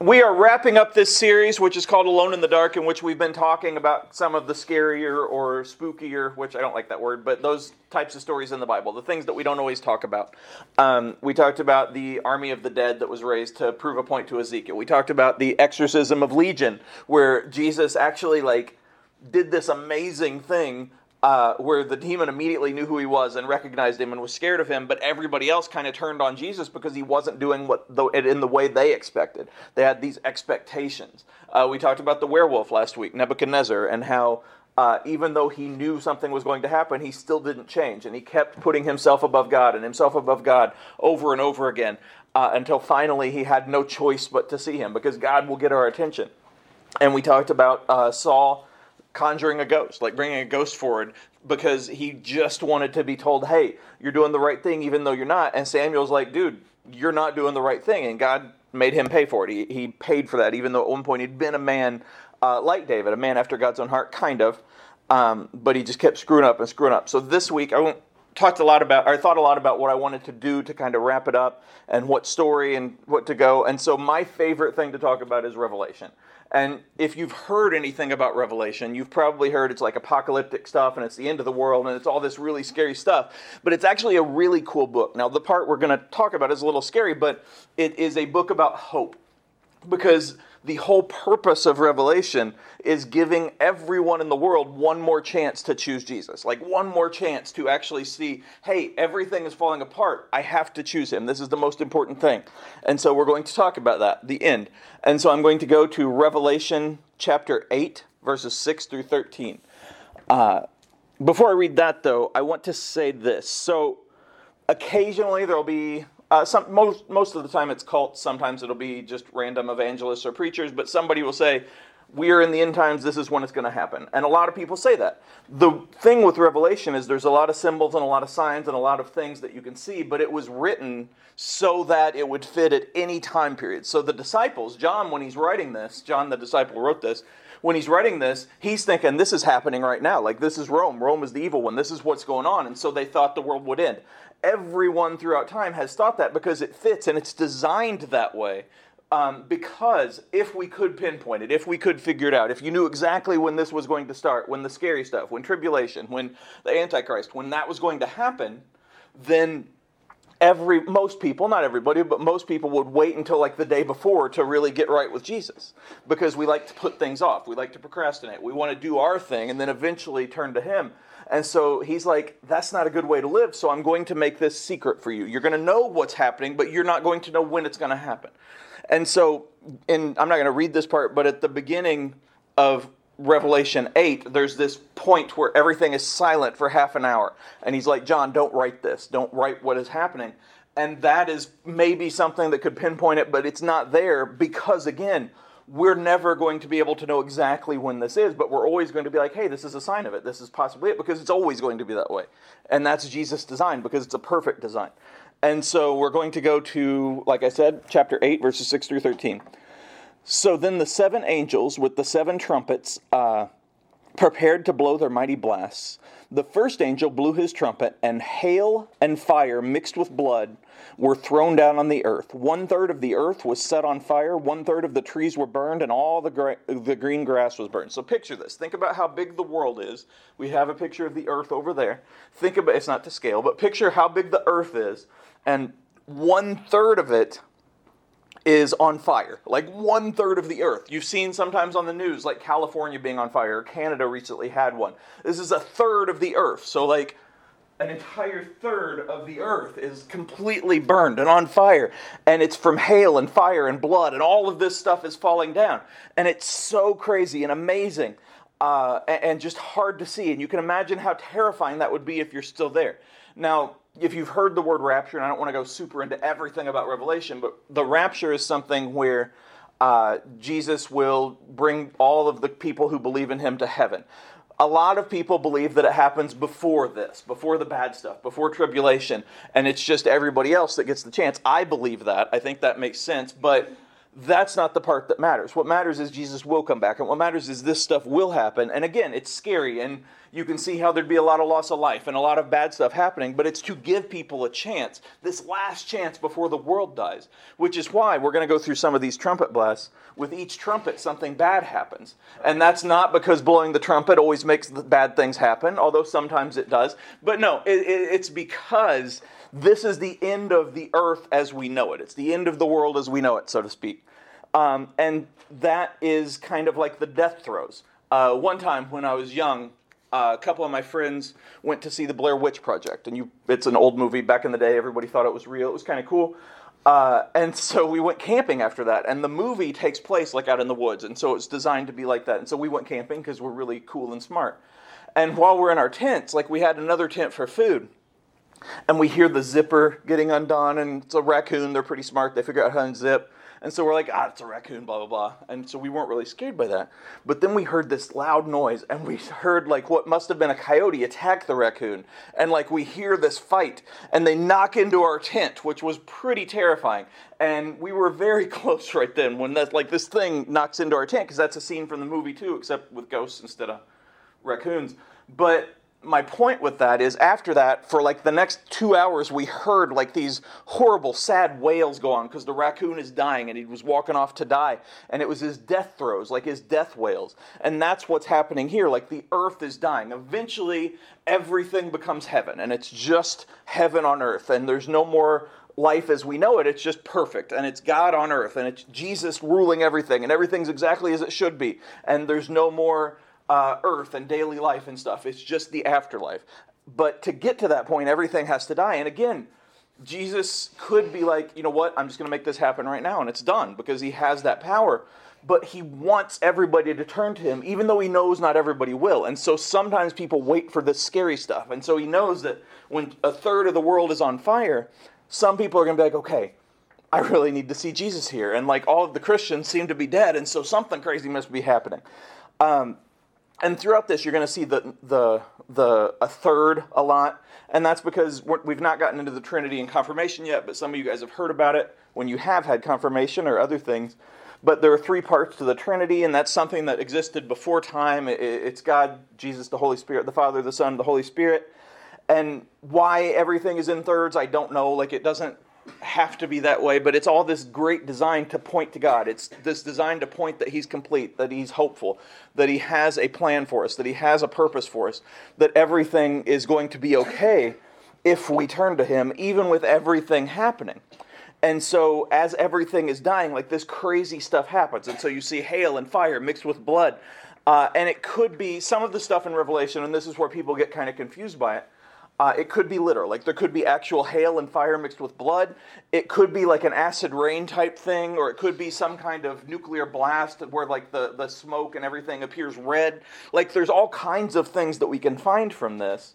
we are wrapping up this series, which is called Alone in the Dark, in which we've been talking about some of the scarier or spookier, which I don't like that word, but those types of stories in the Bible, the things that we don't always talk about. Um, we talked about the army of the dead that was raised to prove a point to Ezekiel. We talked about the exorcism of Legion, where Jesus actually like did this amazing thing uh, where the demon immediately knew who he was and recognized him and was scared of him, but everybody else kind of turned on Jesus because he wasn't doing what the, in the way they expected. They had these expectations. Uh, we talked about the werewolf last week, Nebuchadnezzar, and how uh, even though he knew something was going to happen, he still didn't change, and he kept putting himself above God and himself above God over and over again uh, until finally he had no choice but to see him because God will get our attention. And we talked about uh, Saul conjuring a ghost, like bringing a ghost forward because he just wanted to be told, hey, you're doing the right thing even though you're not. And Samuel's like, dude, you're not doing the right thing. And God made him pay for it. He, he paid for that, even though at one point he'd been a man uh, like David, a man after God's own heart, kind of. Um, but he just kept screwing up and screwing up. So this week, I talked a lot about, I thought a lot about what I wanted to do to kind of wrap it up and what story and what to go. And so my favorite thing to talk about is Revelation. And if you've heard anything about Revelation, you've probably heard it's like apocalyptic stuff and it's the end of the world and it's all this really scary stuff. But it's actually a really cool book. Now, the part we're going to talk about is a little scary, but it is a book about hope. Because the whole purpose of Revelation is giving everyone in the world one more chance to choose Jesus. Like one more chance to actually see, hey, everything is falling apart. I have to choose him. This is the most important thing. And so we're going to talk about that, the end. And so I'm going to go to Revelation chapter 8, verses 6 through 13. Uh, before I read that, though, I want to say this. So occasionally there'll be uh, some, most, most of the time it's cults. Sometimes it'll be just random evangelists or preachers, but somebody will say, we are in the end times, this is when it's going to happen. And a lot of people say that. The thing with Revelation is there's a lot of symbols and a lot of signs and a lot of things that you can see, but it was written so that it would fit at any time period. So the disciples, John, when he's writing this, John the disciple wrote this, when he's writing this, he's thinking this is happening right now. Like this is Rome. Rome is the evil one. This is what's going on. And so they thought the world would end everyone throughout time has thought that because it fits and it's designed that way. Um, because if we could pinpoint it, if we could figure it out, if you knew exactly when this was going to start, when the scary stuff, when tribulation, when the Antichrist, when that was going to happen, then every most people, not everybody, but most people would wait until like the day before to really get right with Jesus because we like to put things off. We like to procrastinate. We want to do our thing and then eventually turn to him. And so he's like, that's not a good way to live, so I'm going to make this secret for you. You're going to know what's happening, but you're not going to know when it's going to happen. And so, in, I'm not going to read this part, but at the beginning of Revelation 8, there's this point where everything is silent for half an hour. And he's like, John, don't write this. Don't write what is happening. And that is maybe something that could pinpoint it, but it's not there because, again, we're never going to be able to know exactly when this is, but we're always going to be like, hey, this is a sign of it. This is possibly it because it's always going to be that way. And that's Jesus' design because it's a perfect design. And so we're going to go to, like I said, chapter 8, verses 6 through 13. So then the seven angels with the seven trumpets uh, prepared to blow their mighty blasts. The first angel blew his trumpet, and hail and fire mixed with blood were thrown down on the earth. One third of the earth was set on fire, one third of the trees were burned, and all the, gra- the green grass was burned. So picture this. Think about how big the world is. We have a picture of the earth over there. Think about it's not to scale, but picture how big the earth is, and one third of it is on fire. Like one third of the earth. You've seen sometimes on the news, like California being on fire. Canada recently had one. This is a third of the earth. So, like, an entire third of the earth is completely burned and on fire. And it's from hail and fire and blood, and all of this stuff is falling down. And it's so crazy and amazing uh, and just hard to see. And you can imagine how terrifying that would be if you're still there. Now, if you've heard the word rapture, and I don't want to go super into everything about Revelation, but the rapture is something where uh, Jesus will bring all of the people who believe in him to heaven. A lot of people believe that it happens before this, before the bad stuff, before tribulation, and it's just everybody else that gets the chance. I believe that. I think that makes sense, but that's not the part that matters. What matters is Jesus will come back, and what matters is this stuff will happen. And again, it's scary, and you can see how there'd be a lot of loss of life and a lot of bad stuff happening, but it's to give people a chance, this last chance before the world dies, which is why we're going to go through some of these trumpet blasts. With each trumpet, something bad happens. And that's not because blowing the trumpet always makes bad things happen, although sometimes it does. But no, it, it, it's because this is the end of the earth as we know it. It's the end of the world as we know it, so to speak. Um, and that is kind of like the death throes. Uh, one time when I was young, uh, a couple of my friends went to see the Blair Witch Project, and you, it's an old movie back in the day. Everybody thought it was real. It was kind of cool. Uh, and so we went camping after that, and the movie takes place like out in the woods, and so it's designed to be like that. And so we went camping because we're really cool and smart. And while we're in our tents, like we had another tent for food, and we hear the zipper getting undone, and it's a raccoon. They're pretty smart. They figure out how to unzip. And so we're like, ah, it's a raccoon, blah, blah, blah. And so we weren't really scared by that. But then we heard this loud noise, and we heard like what must have been a coyote attack the raccoon. And like we hear this fight, and they knock into our tent, which was pretty terrifying. And we were very close right then when that like this thing knocks into our tent, because that's a scene from the movie too, except with ghosts instead of raccoons. But my point with that is after that for like the next two hours we heard like these horrible sad wails go on because the raccoon is dying and he was walking off to die. And it was his death throes like his death wails and that's what's happening here. Like the earth is dying. Eventually everything becomes heaven and it's just heaven on earth. And there's no more life as we know it. It's just perfect. And it's god on earth and it's jesus ruling everything and everything's exactly as it should be. And there's no more uh, earth and daily life and stuff. It's just the afterlife. But to get to that point, everything has to die. And again, Jesus could be like, you know what, I'm just going to make this happen right now, and it's done because he has that power. But he wants everybody to turn to him, even though he knows not everybody will. And so sometimes people wait for this scary stuff. And so he knows that when a third of the world is on fire, some people are going to be like, okay, I really need to see Jesus here. And like all of the Christians seem to be dead, and so something crazy must be happening. Um, and throughout this, you're going to see the, the, the, a third a lot. And that's because we've not gotten into the Trinity and confirmation yet, but some of you guys have heard about it when you have had confirmation or other things. But there are three parts to the Trinity, and that's something that existed before time. It's God, Jesus, the Holy Spirit, the Father, the Son, the Holy Spirit. And why everything is in thirds, I don't know. Like, it doesn't have to be that way, but it's all this great design to point to God. It's this design to point that He's complete, that He's hopeful, that He has a plan for us, that He has a purpose for us, that everything is going to be okay if we turn to Him, even with everything happening. And so, as everything is dying, like this crazy stuff happens. And so, you see hail and fire mixed with blood. Uh, and it could be some of the stuff in Revelation, and this is where people get kind of confused by it uh, it could be literal, like there could be actual hail and fire mixed with blood. It could be like an acid rain type thing, or it could be some kind of nuclear blast where like the, the smoke and everything appears red. Like there's all kinds of things that we can find from this.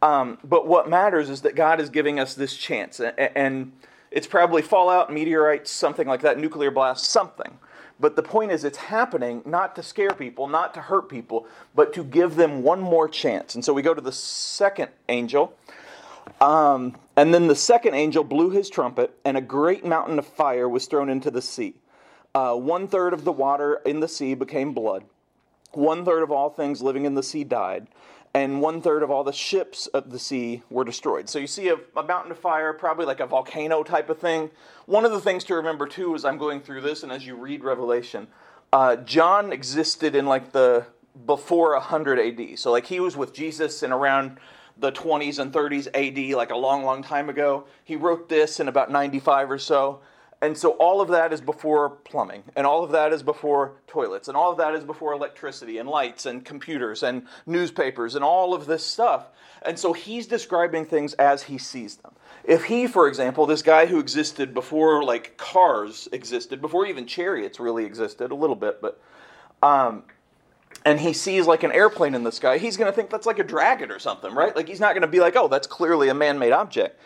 Um, but what matters is that God is giving us this chance, and, and it's probably fallout, meteorites, something like that, nuclear blast, something. But the point is, it's happening not to scare people, not to hurt people, but to give them one more chance. And so we go to the second angel. Um, and then the second angel blew his trumpet, and a great mountain of fire was thrown into the sea. Uh, one third of the water in the sea became blood. One third of all things living in the sea died and one third of all the ships of the sea were destroyed. So you see a, a, mountain of fire, probably like a volcano type of thing. One of the things to remember too, as I'm going through this and as you read Revelation, uh, John existed in like the before 100 AD. So like he was with Jesus in around the 20s and 30s AD, like a long, long time ago. He wrote this in about 95 or so. And so all of that is before plumbing, and all of that is before toilets, and all of that is before electricity and lights and computers and newspapers and all of this stuff. And so he's describing things as he sees them. If he, for example, this guy who existed before like cars existed, before even chariots really existed, a little bit, but um, and he sees like an airplane in the sky, he's going to think that's like a dragon or something, right? Like he's not going to be like, oh, that's clearly a man made object.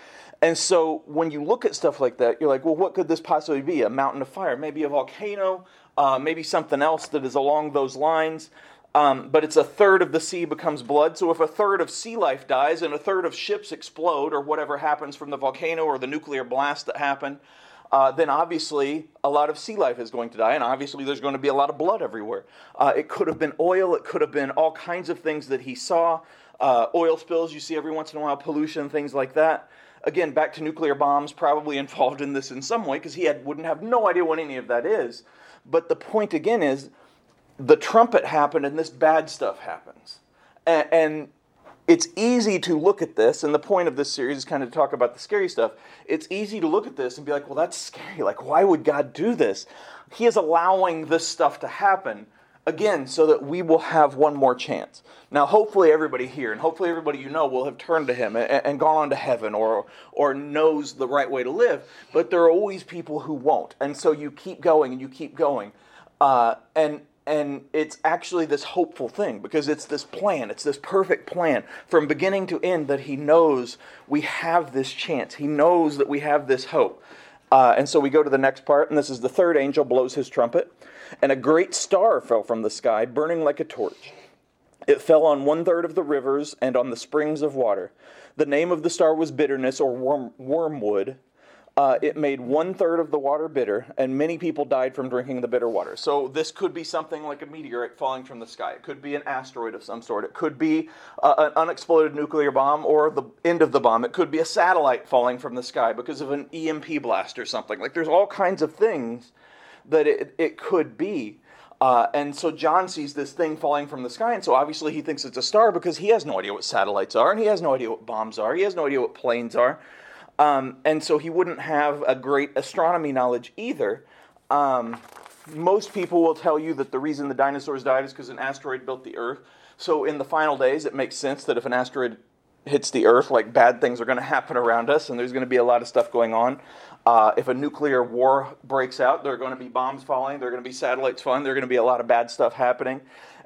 And so when you look at stuff like that, you're like, well, what could this possibly be? A mountain of fire, maybe a volcano, uh, maybe something else that is along those lines. Um, but it's a third of the sea becomes blood. So if a third of sea life dies and a third of ships explode or whatever happens from the volcano or the nuclear blast that happened, uh, then obviously a lot of sea life is going to die, and obviously there's going to be a lot of blood everywhere. Uh, it could have been oil, it could have been all kinds of things that he saw. Uh, oil spills, you see every once in a while, pollution, things like that. Again, back to nuclear bombs, probably involved in this in some way because he had, wouldn't have no idea what any of that is. But the point again is the trumpet happened and this bad stuff happens. And, and it's easy to look at this, and the point of this series is kind of to talk about the scary stuff. It's easy to look at this and be like, well, that's scary. Like, why would God do this? He is allowing this stuff to happen, again, so that we will have one more chance. Now, hopefully, everybody here and hopefully everybody you know will have turned to Him and, and gone on to heaven or, or knows the right way to live, but there are always people who won't. And so you keep going and you keep going. Uh, and and it's actually this hopeful thing because it's this plan it's this perfect plan from beginning to end that he knows we have this chance he knows that we have this hope uh, and so we go to the next part and this is the third angel blows his trumpet and a great star fell from the sky burning like a torch it fell on one third of the rivers and on the springs of water the name of the star was bitterness or worm, wormwood uh, it made one third of the water bitter, and many people died from drinking the bitter water. So, this could be something like a meteorite falling from the sky. It could be an asteroid of some sort. It could be uh, an unexploded nuclear bomb or the end of the bomb. It could be a satellite falling from the sky because of an EMP blast or something. Like, there's all kinds of things that it, it could be. Uh, and so John sees this thing falling from the sky, and so obviously he thinks it's a star because he has no idea what satellites are, and he has no idea what bombs are, he has no idea what planes are. Um, and so he wouldn't have a great astronomy knowledge either. Um, most people will tell you that the reason the dinosaurs died is because an asteroid built the Earth. So in the final days, it makes sense that if an asteroid hits the Earth, like bad things are going to happen around us, and there's going to be a lot of stuff going on. Uh, if a nuclear war breaks out, there are going to be bombs falling, there are going to be satellites falling, there are going to be a lot of bad stuff happening.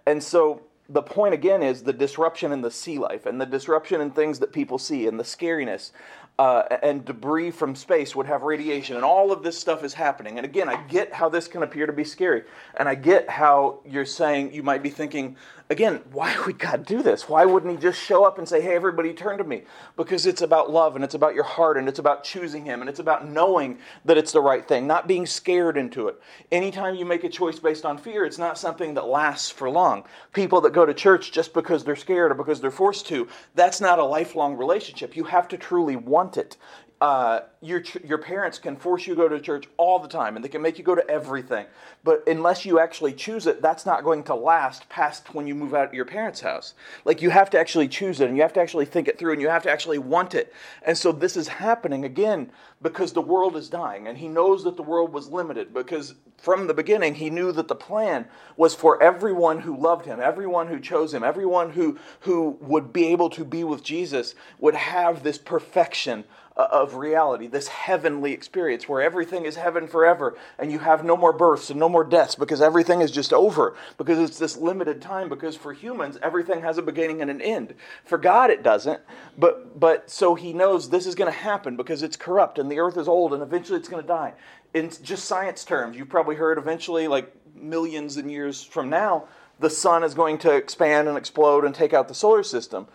And so the point again is the disruption in the sea life and the disruption in things that people see and the scariness uh, and debris from space would have radiation, and all of this stuff is happening. And again, I get how this can appear to be scary, and I get how you're saying you might be thinking, again, why would God do this? Why wouldn't He just show up and say, hey, everybody, turn to me? Because it's about love, and it's about your heart, and it's about choosing Him, and it's about knowing that it's the right thing, not being scared into it. Anytime you make a choice based on fear, it's not something that lasts for long. People that go to church just because they're scared or because they're forced to, that's not a lifelong relationship. You have to truly want want it. Uh, your your parents can force you to go to church all the time, and they can make you go to everything. But unless you actually choose it, that's not going to last past when you move out of your parents' house. Like you have to actually choose it, and you have to actually think it through, and you have to actually want it. And so this is happening again because the world is dying, and he knows that the world was limited because from the beginning he knew that the plan was for everyone who loved him, everyone who chose him, everyone who who would be able to be with Jesus would have this perfection uh, of reality, this heavenly experience where everything is heaven forever and you have no more births and no more deaths because everything is just over, because it's this limited time, because for humans, everything has a beginning and an end. For God, it doesn't. But, but so he knows this is going to happen because it's corrupt and the earth is old and eventually it's going to die. In just science terms, you've probably heard eventually, like millions and years from now, the sun is going to expand and explode and take out the solar system.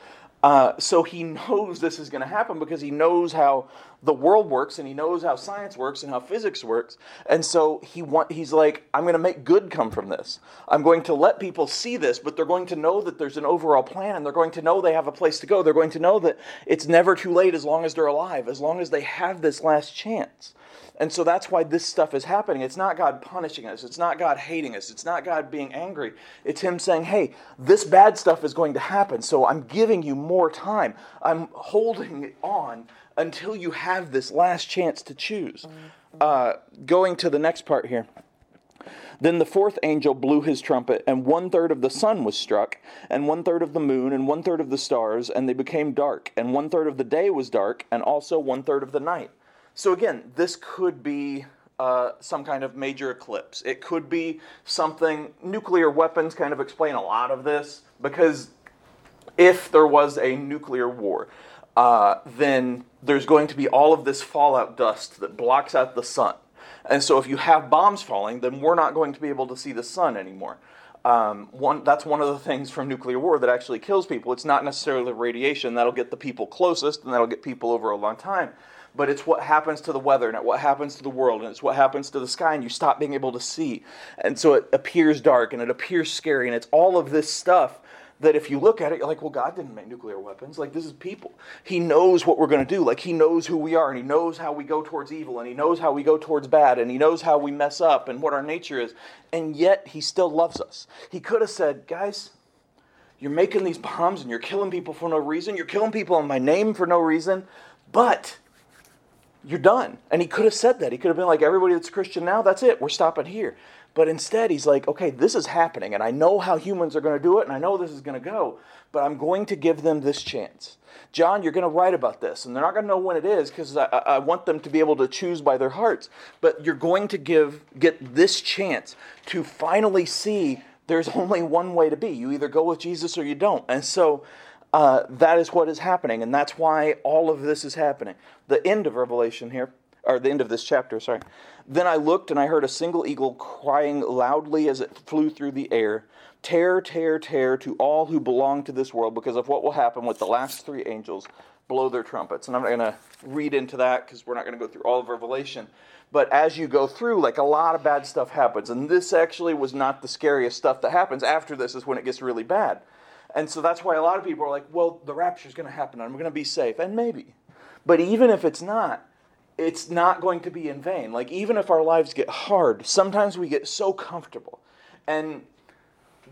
Uh, so he knows this is going to happen because he knows how the world works and he knows how science works and how physics works. And so he want, he's like, I'm going to make good come from this. I'm going to let people see this, but they're going to know that there's an overall plan and they're going to know they have a place to go. They're going to know that it's never too late as long as they're alive, as long as they have this last chance. And so that's why this stuff is happening. It's not God punishing us. It's not God hating us. It's not God being angry. It's Him saying, hey, this bad stuff is going to happen. So I'm giving you more time. I'm holding on until you have this last chance to choose. Uh, going to the next part here. Then the fourth angel blew his trumpet, and one third of the sun was struck, and one third of the moon, and one third of the stars, and they became dark, and one third of the day was dark, and also one third of the night. So again, this could be uh, some kind of major eclipse. It could be something, nuclear weapons kind of explain a lot of this, because if there was a nuclear war, uh, then there's going to be all of this fallout dust that blocks out the sun. And so if you have bombs falling, then we're not going to be able to see the sun anymore. Um, one, that's one of the things from nuclear war that actually kills people. It's not necessarily the radiation that'll get the people closest and that'll get people over a long time but it's what happens to the weather and what happens to the world and it's what happens to the sky and you stop being able to see. And so it appears dark and it appears scary and it's all of this stuff that if you look at it, you're like, well, God didn't make nuclear weapons. Like, this is people. He knows what we're going to do. Like, He knows who we are, and He knows how we go towards evil, and He knows how we go towards bad, and He knows how we mess up and what our nature is. And yet, He still loves us. He could have said, guys, you're making these bombs and you're killing people for no reason. You're killing people in my name for no reason, but you're done. And He could have said that. He could have been like, everybody that's Christian now, that's it. We're stopping here. But instead, he's like, okay, this is happening, and I know how humans are going to do it, and I know this is going to go, but I'm going to give them this chance. John, you're going to write about this, and they're not going to know when it is because I, I, want them to be able to choose by their hearts. But you're going to give get this chance to finally see there's only one way to be. You either go with Jesus or you don't. And so uh, that is what is happening, and that's why all of this is happening. The end of Revelation here, or the end of this chapter, sorry. Then I looked and I heard a single eagle crying loudly as it flew through the air Tear, tear, tear to all who belong to this world because of what will happen with the last three angels blow their trumpets. And I'm not going to read into that because we're not going to go through all of Revelation. But as you go through, like a lot of bad stuff happens. And this actually was not the scariest stuff that happens. After this is when it gets really bad. And so that's why a lot of people are like, well, the rapture is going to happen. And I'm going to be safe. And maybe. But even if it's not, it's not going to be in vain. Like, even if our lives get hard, sometimes we get so comfortable. And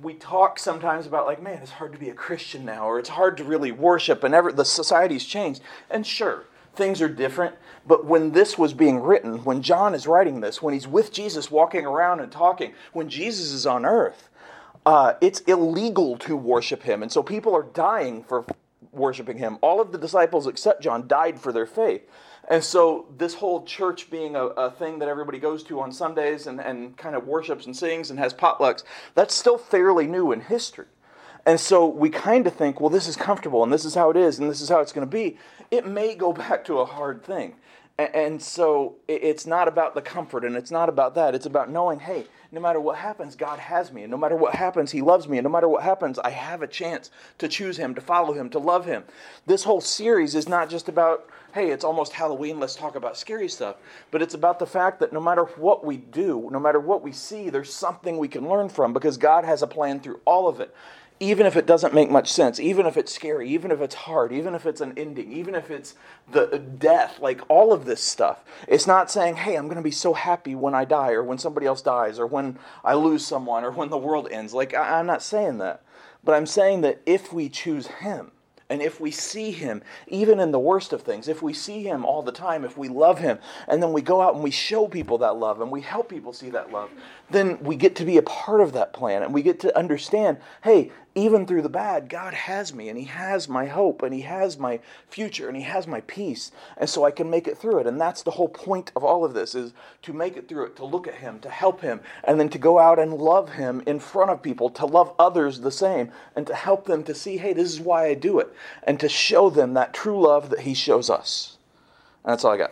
we talk sometimes about, like, man, it's hard to be a Christian now, or it's hard to really worship, and ever, the society's changed. And sure, things are different. But when this was being written, when John is writing this, when he's with Jesus walking around and talking, when Jesus is on earth, uh, it's illegal to worship him. And so people are dying for worshiping him. All of the disciples, except John, died for their faith. And so, this whole church being a, a, thing that everybody goes to on Sundays and, and kind of worships and sings and has potlucks, that's still fairly new in history. And so, we kind of think, well, this is comfortable and this is how it is and this is how it's going to be. It may go back to a hard thing. And, and so, it's not about the comfort and it's not about that. It's about knowing, hey, no matter what happens, God has me. And no matter what happens, He loves me. And no matter what happens, I have a chance to choose Him, to follow Him, to love Him. This whole series is not just about, hey, it's almost Halloween, let's talk about scary stuff. But it's about the fact that no matter what we do, no matter what we see, there's something we can learn from because God has a plan through all of it even if it doesn't make much sense, even if it's scary, even if it's hard, even if it's an ending, even if it's the uh, death, like all of this stuff. It's not saying, hey, I'm going to be so happy when I die or when somebody else dies or when I lose someone or when the world ends. Like, I'm not saying that. But I'm saying that if we choose Him, and if we see him, even in the worst of things, if we see him all the time, if we love him, and then we go out and we show people that love and we help people see that love, then we get to be a part of that plan and we get to understand hey, even through the bad, God has me and He has my hope and He has my future and He has my peace. And so I can make it through it. And that's the whole point of all of this is to make it through it, to look at Him, to help Him, and then to go out and love Him in front of people, to love others the same, and to help them to see, hey, this is why I do it, and to show them that true love that He shows us. And that's all I got.